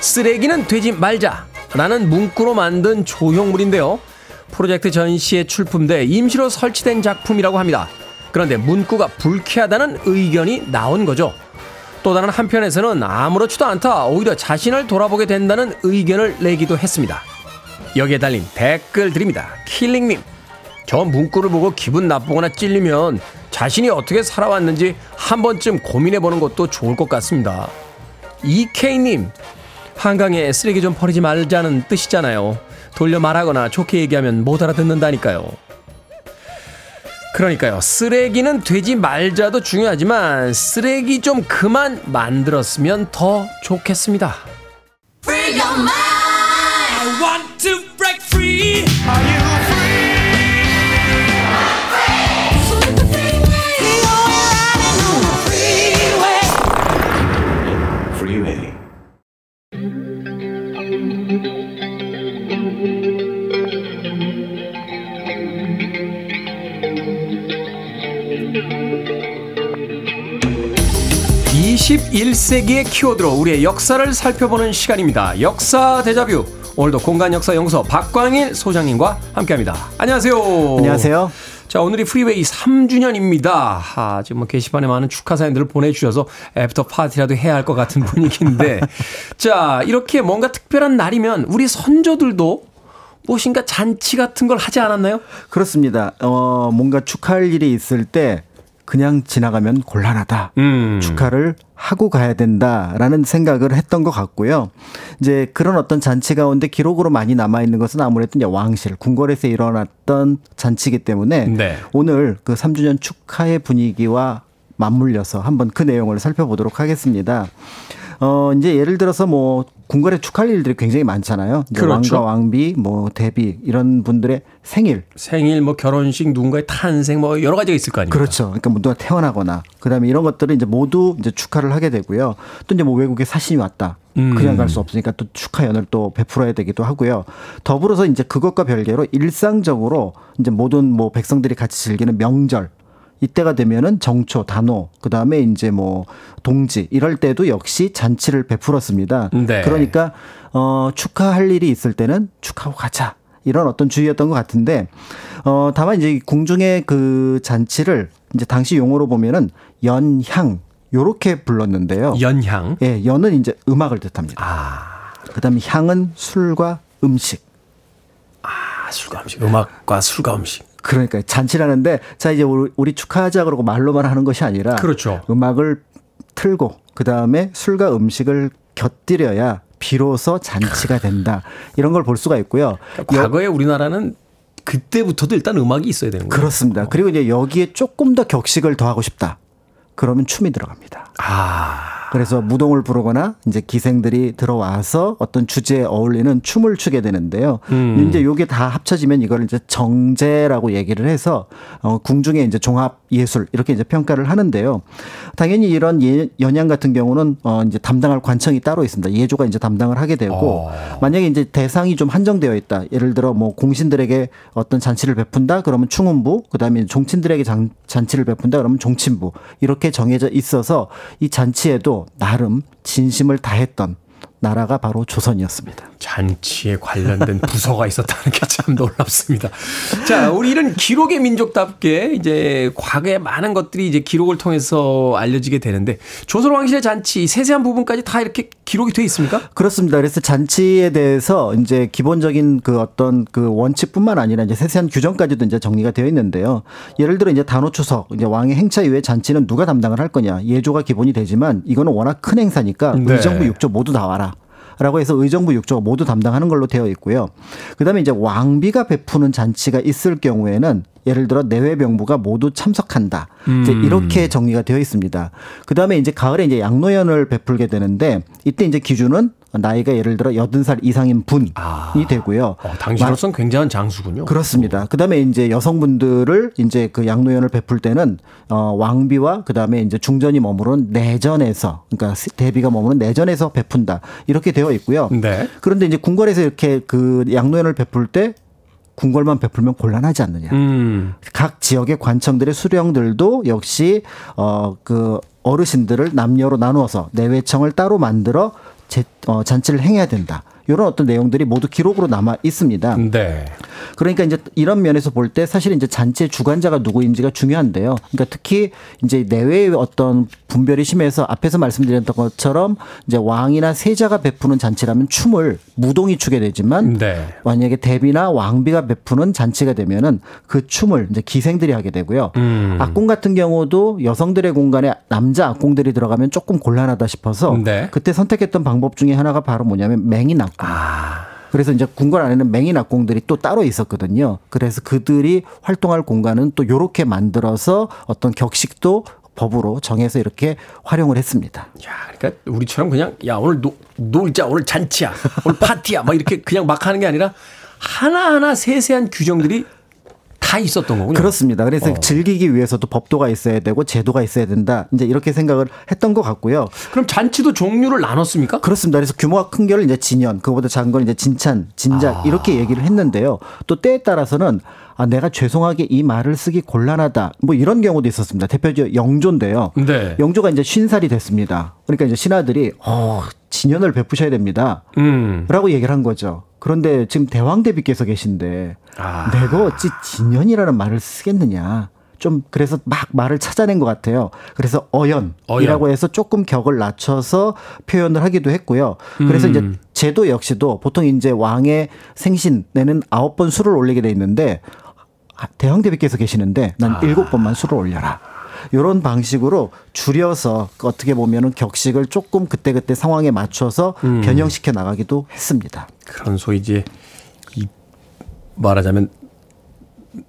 쓰레기는 되지 말자 라는 문구로 만든 조형물인데요. 프로젝트 전시에 출품돼 임시로 설치된 작품이라고 합니다. 그런데 문구가 불쾌하다는 의견이 나온 거죠. 또 다른 한편에서는 아무렇지도 않다 오히려 자신을 돌아보게 된다는 의견을 내기도 했습니다. 여기에 달린 댓글 드립니다. 킬링님. 저 문구를 보고 기분 나쁘거나 찔리면 자신이 어떻게 살아왔는지 한 번쯤 고민해 보는 것도 좋을 것 같습니다. 이케이님. 한강에 쓰레기 좀 버리지 말자는 뜻이잖아요. 돌려 말하거나 좋게 얘기하면 못 알아듣는다니까요. 그러니까요. 쓰레기는 되지 말자도 중요하지만 쓰레기 좀 그만 만들었으면 더 좋겠습니다. Free your mind. I want to 21세기의 키워드로 우리의 역사를 살펴보는 시간입니다. 역사 데자뷰. 오늘도 공간 역사 연구소 박광일 소장님과 함께합니다. 안녕하세요. 안녕하세요. 자, 오늘이 프리웨이 3주년입니다. 아, 지금 뭐 게시판에 많은 축하 사연들을 보내주셔서 after party라도 해야 할 것 같은 분위기인데. 자, 이렇게 뭔가 특별한 날이면 우리 선조들도 무엇인가 잔치 같은 걸 하지 않았나요? 그렇습니다. 어, 뭔가 축하할 일이 있을 때 그냥 지나가면 곤란하다. 음. 축하를 하고 가야 된다라는 생각을 했던 것 같고요. 이제 그런 어떤 잔치 가운데 기록으로 많이 남아 있는 것은 아무래도 이제 왕실, 궁궐에서 일어났던 잔치이기 때문에 네. 오늘 그 3주년 축하의 분위기와 맞물려서 한번 그 내용을 살펴보도록 하겠습니다. 어, 이제 예를 들어서 뭐 궁궐에 축하할 일들이 굉장히 많잖아요. 이제 그렇죠. 왕과 왕비, 뭐 대비 이런 분들의 생일 생일, 뭐 결혼식, 누군가의 탄생, 뭐 여러 가지가 있을 거 아닙니까? 그렇죠. 그러니까 뭐 누가 태어나거나 그다음에 이런 것들을 이제 모두 이제 축하를 하게 되고요. 또 이제 뭐 외국에 사신이 왔다. 음. 그냥 갈 수 없으니까 또 축하 연을 또 베풀어야 되기도 하고요. 더불어서 이제 그것과 별개로 일상적으로 이제 모든 뭐 백성들이 같이 즐기는 명절 이때가 되면은 정초, 단오, 그 다음에 이제 뭐 동지 이럴 때도 역시 잔치를 베풀었습니다. 네. 그러니까 어 축하할 일이 있을 때는 축하하고 가자. 이런 어떤 주의였던 것 같은데 어 다만 이제 이 궁중의 그 잔치를 이제 당시 용어로 보면은 연향 요렇게 불렀는데요. 연향. 예, 연은 이제 음악을 뜻합니다. 아, 그 다음에 향은 술과 음식. 아, 술과 음식. 음악과 술과 음식. 그러니까 잔치라는데 자 이제 우리, 우리 축하하자 그러고 말로만 하는 것이 아니라 그렇죠. 음악을 틀고 그다음에 술과 음식을 곁들여야 비로소 잔치가 된다. 이런 걸 볼 수가 있고요. 그러니까 과거에 우리나라는 그때부터도 일단 음악이 있어야 되는 거예요. 그렇습니다. 그리고 이제 여기에 조금 더 격식을 더하고 싶다. 그러면 춤이 들어갑니다. 아, 그래서 무동을 부르거나 이제 기생들이 들어와서 어떤 주제에 어울리는 춤을 추게 되는데요. 음. 이제 요게 다 합쳐지면 이걸 이제 정제라고 얘기를 해서 어 궁중의 이제 종합 예술 이렇게 이제 평가를 하는데요. 당연히 이런 예, 연양 같은 경우는 어 이제 담당할 관청이 따로 있습니다. 예조가 이제 담당을 하게 되고 어. 만약에 이제 대상이 좀 한정되어 있다. 예를 들어 뭐 공신들에게 어떤 잔치를 베푼다 그러면 충운부, 그다음에 종친들에게 장, 잔치를 베푼다 그러면 종친부 이렇게 정해져 있어서 이 잔치에도 나름 진심을 다했던 나라가 바로 조선이었습니다. 잔치에 관련된 부서가 있었다는 게 참 놀랍습니다. 자, 우리는 기록의 민족답게 이제 과거에 많은 것들이 이제 기록을 통해서 알려지게 되는데 조선 왕실의 잔치 세세한 부분까지 다 이렇게 기록이 돼 있습니까? 그렇습니다. 그래서 잔치에 대해서 이제 기본적인 그 어떤 그 원칙뿐만 아니라 이제 세세한 규정까지도 이제 정리가 되어 있는데요. 예를 들어 이제 단오 추석, 이제 왕의 행차 이후에 잔치는 누가 담당을 할 거냐. 예조가 기본이 되지만 이거는 워낙 큰 행사니까 네. 의정부 육조 모두 다 와라. 라고 해서 의정부 육조가 모두 담당하는 걸로 되어 있고요. 그다음에 이제 왕비가 베푸는 잔치가 있을 경우에는 예를 들어 내외 병부가 모두 참석한다. 이제 이렇게 정리가 되어 있습니다. 그다음에 이제 가을에 이제 양로연을 베풀게 되는데 이때 이제 기준은 나이가 예를 들어 80살 이상인 분이 아. 되고요. 어, 당시로선 굉장한 장수군요. 그렇습니다. 그다음에 이제 여성분들을 이제 그 양로연을 베풀 때는 어 왕비와 그다음에 이제 중전이 머무른 내전에서 그러니까 대비가 머무른 내전에서 베푼다. 이렇게 되어 있고요. 네. 그런데 이제 궁궐에서 이렇게 그 양로연을 베풀 때 궁궐만 베풀면 곤란하지 않느냐. 음. 각 지역의 관청들의 수령들도 역시 어그 어르신들을 남녀로 나누어서 내외청을 따로 만들어 제, 어, 잔치를 행해야 된다. 이런 어떤 내용들이 모두 기록으로 남아 있습니다. 네. 그러니까 이제 이런 면에서 볼 때 사실 이제 잔치의 주관자가 누구인지가 중요한데요. 그러니까 특히 이제 내외의 어떤 분별이 심해서 앞에서 말씀드렸던 것처럼 이제 왕이나 세자가 베푸는 잔치라면 춤을 무동이 추게 되지만 네. 만약에 대비나 왕비가 베푸는 잔치가 되면은 그 춤을 이제 기생들이 하게 되고요. 음. 악공 같은 경우도 여성들의 공간에 남자 악공들이 들어가면 조금 곤란하다 싶어서 네. 그때 선택했던 방법 중에 하나가 바로 뭐냐면 맹인 악 공. 아. 그래서 이제 궁궐 안에는 맹인 악공들이 또 따로 있었거든요. 그래서 그들이 활동할 공간은 또 요렇게 만들어서 어떤 격식도 법으로 정해서 이렇게 활용을 했습니다. 야, 그러니까 우리처럼 그냥 야 오늘 노, 놀자 오늘 잔치야 오늘 파티야 막 이렇게 그냥 막 하는 게 아니라 하나하나 세세한 규정들이 다 있었던 거군요. 그렇습니다. 그래서 어. 즐기기 위해서도 법도가 있어야 되고 제도가 있어야 된다. 이제 이렇게 생각을 했던 것 같고요. 그럼 잔치도 종류를 나눴습니까? 그렇습니다. 그래서 규모가 큰 결을 이제 진연, 그거보다 작은 걸 이제 진찬, 진작 아. 이렇게 얘기를 했는데요. 또 때에 따라서는 아 내가 죄송하게 이 말을 쓰기 곤란하다. 뭐 이런 경우도 있었습니다. 대표적 영조인데요. 네. 영조가 이제 쉰살이 됐습니다. 그러니까 이제 신하들이 어 진연을 베푸셔야 됩니다. 음. 라고 얘기를 한 거죠. 그런데 지금 대왕 대비께서 계신데 아. 내가 어찌 진연이라는 말을 쓰겠느냐. 좀 그래서 막 말을 찾아낸 것 같아요. 그래서 어연이라고 어연. 해서 조금 격을 낮춰서 표현을 하기도 했고요. 그래서 음. 이제 제도 역시도 보통 이제 왕의 생신 내는 아홉 번 술을 올리게 돼 있는데 아, 대왕 대비께서 계시는데 난 아. 일곱 번만 술을 올려라. 이런 방식으로 줄여서 어떻게 보면은 격식을 조금 그때그때 상황에 맞춰서 음. 변형시켜 나가기도 했습니다. 그런 소이지 이 말하자면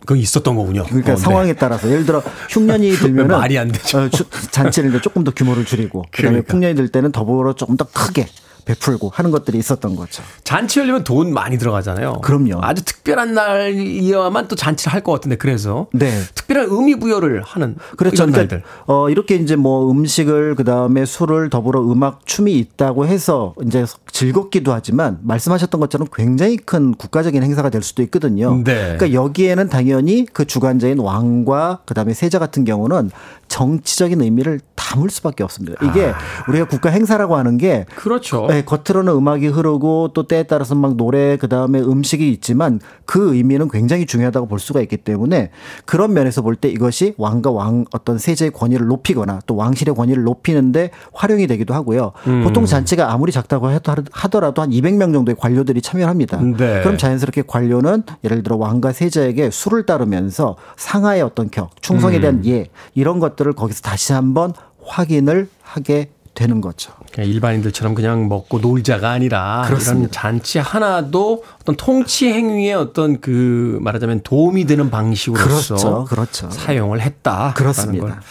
그 있었던 거군요. 그러니까 어, 네. 상황에 따라서 예를 들어 흉년이 들면은 말이 안 되죠. 어, 주- 잔치를 이제 조금 더 규모를 줄이고 그다음에 그러니까. 풍년이 들 때는 더불어 조금 더 크게 베풀고 하는 것들이 있었던 거죠. 잔치 열리면 돈 많이 들어가잖아요. 그럼요. 아주 특별한 날이어야만 또 잔치를 할 것 같은데 그래서 네. 특별한 의미 부여를 하는 그렇죠. 이런 그러니까 날들. 어 이렇게 이제 뭐 음식을 그다음에 술을 더불어 음악 춤이 있다고 해서 이제 즐겁기도 하지만 말씀하셨던 것처럼 굉장히 큰 국가적인 행사가 될 수도 있거든요. 네. 그러니까 여기에는 당연히 그 주관자인 왕과 그다음에 세자 같은 경우는 정치적인 의미를 담을 수밖에 없습니다. 이게 우리가 국가 행사라고 하는 게 그렇죠. 네, 겉으로는 음악이 흐르고 또 때에 따라서 막 노래 그다음에 음식이 있지만 그 의미는 굉장히 중요하다고 볼 수가 있기 때문에 그런 면에서 볼 때 이것이 왕과 왕 어떤 세제의 권위를 높이거나 또 왕실의 권위를 높이는데 활용이 되기도 하고요. 음. 보통 잔치가 아무리 작다고 하더- 하더라도 한 200명 정도의 관료들이 참여합니다. 네. 그럼 자연스럽게 관료는 예를 들어 왕과 세자에게 술을 따르면서 상하의 어떤 격, 충성에 음. 대한 예 이런 것들을 거기서 다시 한번 확인을 하게 되는 거죠. 그냥 일반인들처럼 그냥 먹고 놀자가 아니라 그렇습니다. 이런 잔치 하나도 어떤 통치 행위에 어떤 그 말하자면 도움이 되는 방식으로서 그렇죠. 그렇죠. 사용을 했다. 그렇습니다.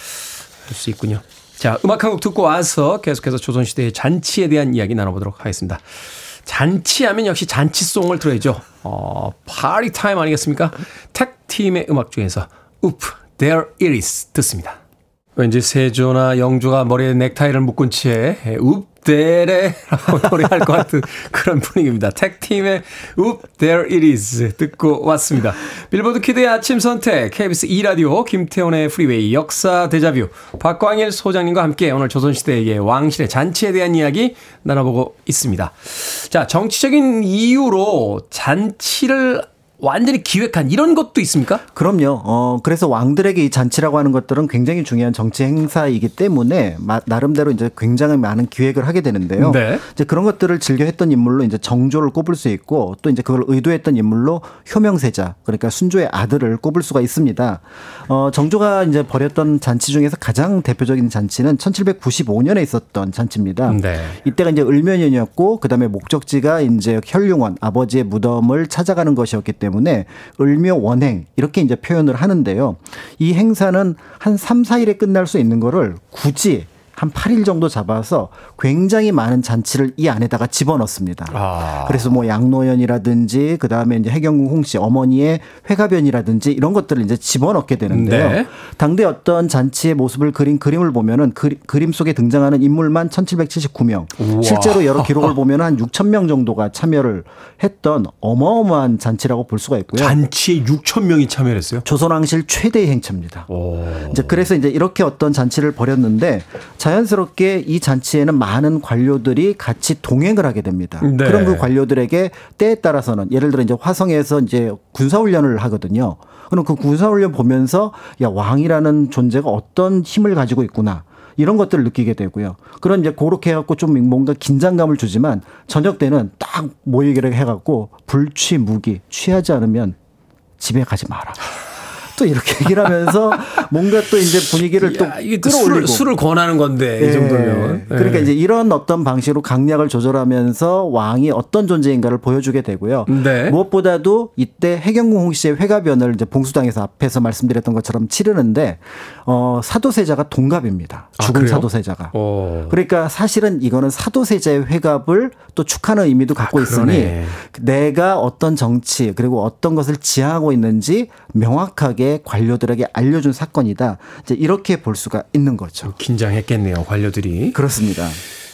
알수 있군요. 자, 음악 한 곡 듣고 와서 계속해서 조선시대의 잔치에 대한 이야기 나눠보도록 하겠습니다. 잔치하면 역시 잔치송을 들어야죠. 어, 파리 타임 아니겠습니까? 택팀의 음악 중에서 Oop, There It Is 듣습니다. 왠지 세조나 영조가 머리에 넥타이를 묶은 채 Whoomp, There 라고 노래할 것 같은 그런 분위기입니다. 택팀의 Oop, There It Is 듣고 왔습니다. 빌보드 키드의 아침 선택, KBS 2라디오, 김태훈의 프리웨이, 역사 데자뷰, 박광일 소장님과 함께 오늘 조선시대의 왕실의 잔치에 대한 이야기 나눠보고 있습니다. 자, 정치적인 이유로 잔치를 완전히 기획한 이런 것도 있습니까? 그럼요. 어, 그래서 왕들에게 이 잔치라고 하는 것들은 굉장히 중요한 정치 행사이기 때문에 마- 나름대로 이제 굉장히 많은 기획을 하게 되는데요. 네. 이제 그런 것들을 즐겨 했던 인물로 이제 정조를 꼽을 수 있고 또 이제 그걸 의도했던 인물로 효명세자 그러니까 순조의 아들을 꼽을 수가 있습니다. 어, 정조가 이제 벌였던 잔치 중에서 가장 대표적인 잔치는 1795년에 있었던 잔치입니다. 네. 이때가 이제 을묘년이었고 그다음에 목적지가 이제 혈룡원 아버지의 무덤을 찾아가는 것이었기 때문에 을묘 원행 이렇게 이제 표현을 하는데요. 이 행사는 한 3, 4일에 끝날 수 있는 거를 굳이 한 8일 정도 잡아서 굉장히 많은 잔치를 이 안에다가 집어넣습니다. 아. 그래서 뭐 양노연이라든지 그 다음에 이제 해경궁 홍씨 어머니의 회가변이라든지 이런 것들을 이제 집어넣게 되는데요. 네. 당대 어떤 잔치의 모습을 그린 그림을 보면은 그, 림 속에 등장하는 인물만 1779명. 우와. 실제로 여러 기록을 보면 한 6천 명 정도가 참여를 했던 어마어마한 잔치라고 볼 수가 있고요. 잔치에 6천 명이 참여했어요. 조선왕실 최대의 행차입니다. 오. 이제 그래서 이제 이렇게 어떤 잔치를 벌였는데 자연스럽게 이 잔치에는 많은 관료들이 같이 동행을 하게 됩니다. 네. 그럼 그 관료들에게 때에 따라서는 예를 들어 이제 화성에서 이제 군사훈련을 하거든요. 그럼 그 군사훈련 보면서 야 왕이라는 존재가 어떤 힘을 가지고 있구나. 이런 것들을 느끼게 되고요. 그런 이제 그렇게 해갖고 좀 뭔가 긴장감을 주지만 저녁 때는 딱 모이기를 해갖고 불취 무기 취하지 않으면 집에 가지 마라. 또 이렇게 얘기를 하면서 뭔가 또 이제 분위기를 또 야, 이게 또 끌어올리고 술을, 술을 권하는 건데 이 예. 정도면. 그러니까 예. 이제 이런 어떤 방식으로 강약을 조절하면서 왕이 어떤 존재인가를 보여주게 되고요. 네. 무엇보다도 이때 해경궁 홍씨의 회가변을 이제 봉수당에서 앞에서 말씀드렸던 것처럼 치르는데 어 사도세자가 동갑입니다. 아, 죽은 그래요? 사도세자가. 오. 그러니까 사실은 이거는 사도세자의 회갑을 또 축하는 의미도 갖고 아, 있으니. 내가 어떤 정치 그리고 어떤 것을 지향하고 있는지 명확하게 관료들에게 알려준 사건이다. 이제 이렇게 볼 수가 있는 거죠. 긴장했겠네요 관료들이. 그렇습니다.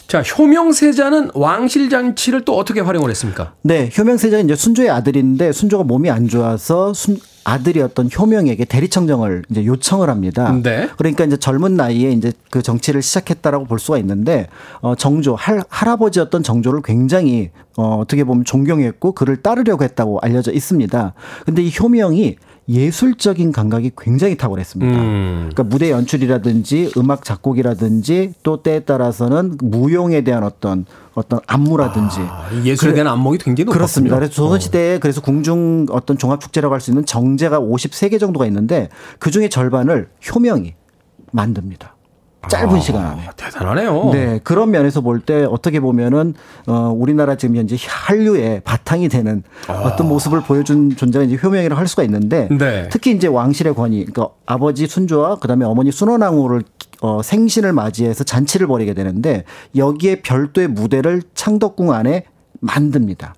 자 효명세자는 왕실 잔치를 또 어떻게 활용을 했습니까? 네, 효명세자는 이제 순조의 아들인데 순조가 몸이 안 좋아서 순 아들이었던 효명에게 대리청정을 이제 요청을 합니다. 네. 그러니까 이제 젊은 나이에 이제 그 정치를 시작했다라고 볼 수가 있는데 어 정조 할 할아버지였던 정조를 굉장히 어 어떻게 보면 존경했고 그를 따르려고 했다고 알려져 있습니다. 근데 이 효명이 예술적인 감각이 굉장히 탁월했습니다. 음. 그러니까 무대 연출이라든지 음악 작곡이라든지 또 때에 따라서는 무용에 대한 어떤 어떤 안무라든지 아, 이 예술에 대한 안목이 굉장히 높았군요. 그렇습니다. 그래서 조선 시대에 그래서 궁중 어떤 종합 축제라고 할 수 있는 정제가 53개 정도가 있는데 그 중에 절반을 효명이 만듭니다. 짧은 아, 시간 안에. 대단하네요. 네, 그런 면에서 볼 때 어떻게 보면은 어 우리나라 지금 현재 한류의 바탕이 되는 어떤 모습을 보여준 존재가 이제 효명이라고 할 수가 있는데 네. 특히 이제 왕실의 권위, 그러니까 아버지 순조와 그다음에 어머니 순원왕후를 어 생신을 맞이해서 잔치를 벌이게 되는데 여기에 별도의 무대를 창덕궁 안에 만듭니다.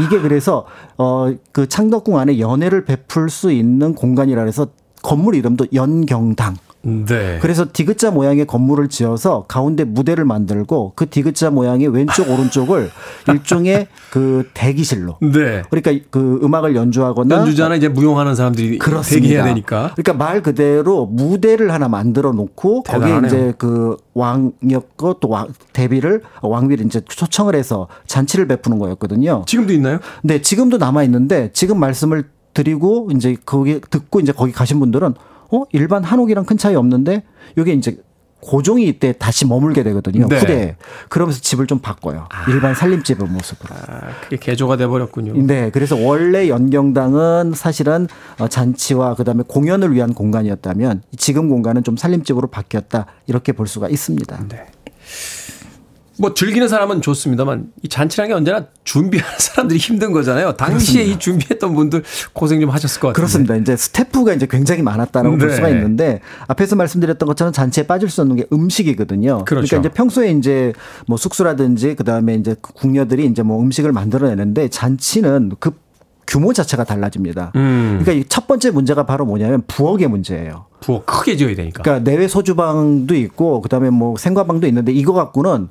이게 그래서 어 그 창덕궁 안에 연회를 베풀 수 있는 공간이라 해서 건물 이름도 연경당. 네. 그래서 디귿자 모양의 건물을 지어서 가운데 무대를 만들고 그 디귿자 모양의 왼쪽 오른쪽을 일종의 그 대기실로 네. 그러니까 그 음악을 연주하거나 연주자나 이제 무용하는 사람들이 그렇습니다. 대기해야 되니까. 그러니까 말 그대로 무대를 하나 만들어 놓고 거기에 대단하네요. 이제 그 왕이었고 또 왕, 대비를 왕비를 이제 초청을 해서 잔치를 베푸는 거였거든요. 지금도 있나요? 네, 지금도 남아 있는데 지금 말씀을 드리고 이제 거기 듣고 이제 거기 가신 분들은 어 일반 한옥이랑 큰 차이 없는데 이게 이제 고종이 이때 다시 머물게 되거든요. 네. 후대에. 그러면서 집을 좀 바꿔요. 일반 살림집의 모습으로. 아, 그게 개조가 돼 버렸군요. 네, 그래서 원래 연경당은 사실은 어, 잔치와 그다음에 공연을 위한 공간이었다면 지금 공간은 좀 살림집으로 바뀌었다 이렇게 볼 수가 있습니다. 네. 뭐 즐기는 사람은 좋습니다만 이 잔치라는 게 언제나 준비하는 사람들이 힘든 거잖아요. 당시에 이 준비했던 분들 고생 좀 하셨을 것 같아요. 그렇습니다. 이제 스태프가 이제 굉장히 많았다라고 볼 네. 수가 있는데 앞에서 말씀드렸던 것처럼 잔치에 빠질 수 없는 게 음식이거든요. 그렇죠. 러니까 이제 평소에 이제 뭐 숙소라든지 그다음에 이제 그 궁녀들이 이제 뭐 음식을 만들어내는데 잔치는 그 규모 자체가 달라집니다. 음. 그러니까 이 첫 번째 문제가 바로 뭐냐면 부엌의 문제예요. 부엌 크게 지어야 되니까. 그러니까 내외 소주방도 있고 그다음에 뭐 생과방도 있는데 이거 갖고는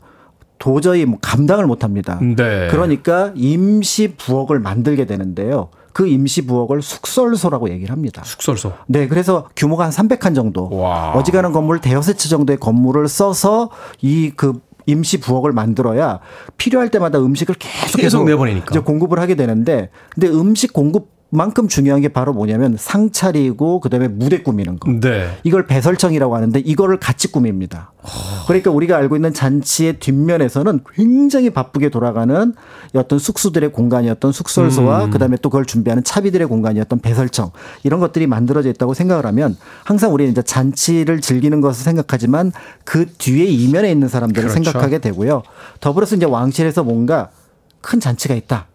도저히 뭐 감당을 못 합니다. 네. 그러니까 임시 부엌을 만들게 되는데요. 그 임시 부엌을 숙설소라고 얘기를 합니다. 숙설소. 네, 그래서 규모가 한 300칸 정도. 와. 어지간한 건물 대여섯 채 정도의 건물을 써서 이그 임시 부엌을 만들어야 필요할 때마다 음식을 계속 계속 내보내니까. 이제 공급을 하게 되는데 근데 음식 공급 만큼 중요한 게 바로 뭐냐면 상 차리고 그다음에 무대 꾸미는 거. 네. 이걸 배설청이라고 하는데 이거를 같이 꾸밉니다. 그러니까 우리가 알고 있는 잔치의 뒷면에서는 굉장히 바쁘게 돌아가는 어떤 숙수들의 공간이었던 숙설소와 음. 그다음에 또 그걸 준비하는 차비들의 공간이었던 배설청 이런 것들이 만들어져 있다고 생각을 하면 항상 우리는 이제 잔치를 즐기는 것을 생각하지만 그 뒤에 이면에 있는 사람들을 그렇죠. 생각하게 되고요. 더불어서 이제 왕실에서 뭔가 큰 잔치가 있다.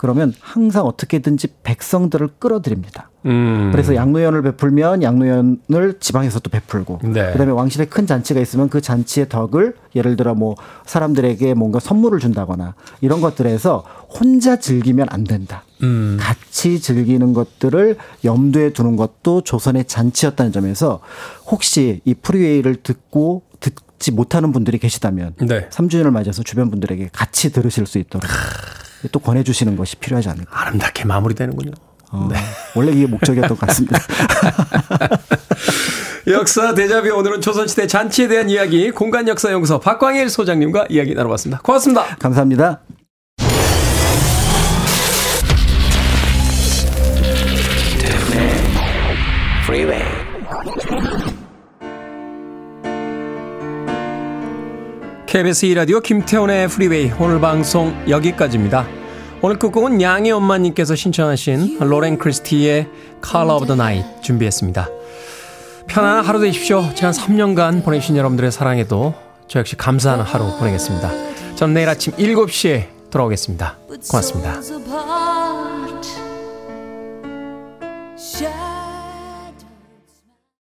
그러면 항상 어떻게든지 백성들을 끌어들입니다. 음. 그래서 양로연을 베풀면 양로연을 지방에서 또 베풀고 네. 그다음에 왕실에 큰 잔치가 있으면 그 잔치의 덕을 예를 들어 뭐 사람들에게 뭔가 선물을 준다거나 이런 것들에서 혼자 즐기면 안 된다. 음. 같이 즐기는 것들을 염두에 두는 것도 조선의 잔치였다는 점에서 혹시 이 프리웨이를 듣고 듣지 못하는 분들이 계시다면 네. 3주년을 맞아서 주변 분들에게 같이 들으실 수 있도록 또 권해주시는 것이 필요하지 않을까. 아름답게 마무리되는군요. 어, 원래 이게 목적이었던 것 같습니다. 역사 대자뷰 오늘은 조선시대 잔치에 대한 이야기 공간역사연구소 박광일 소장님과 이야기 나눠봤습니다. 고맙습니다. 감사합니다. KBS 2라디오 김태훈의 프리웨이 오늘 방송 여기까지입니다. 오늘 끝곡은 양희 엄마님께서 신청하신 로렌 크리스티의 Color of the Night 준비했습니다. 편안한 하루 되십시오. 지난 3년간 보내주신 여러분들의 사랑에도 저 역시 감사하는 하루 보내겠습니다. 저는 내일 아침 7시에 돌아오겠습니다. 고맙습니다.